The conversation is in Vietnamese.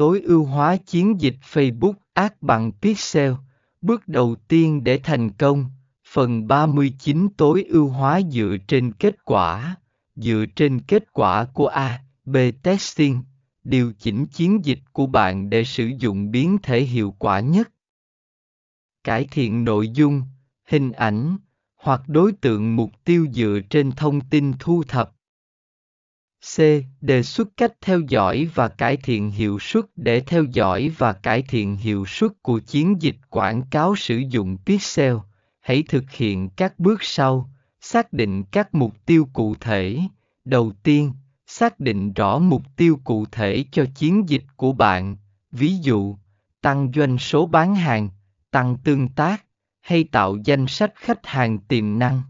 tối ưu hóa chiến dịch Facebook Ads bằng Pixel. Bước đầu tiên để thành công, phần 39 tối ưu hóa dựa trên kết quả, dựa trên kết quả của A/B testing, điều chỉnh chiến dịch của bạn để sử dụng biến thể hiệu quả nhất. Cải thiện nội dung, hình ảnh hoặc đối tượng mục tiêu dựa trên thông tin thu thập. C. Đề xuất cách theo dõi và cải thiện hiệu suất để theo dõi và cải thiện hiệu suất của chiến dịch quảng cáo sử dụng Pixel. Hãy thực hiện các bước sau. Xác định các mục tiêu cụ thể. Đầu tiên, xác định rõ mục tiêu cụ thể cho chiến dịch của bạn, ví dụ, tăng doanh số bán hàng, tăng tương tác, hay tạo danh sách khách hàng tiềm năng.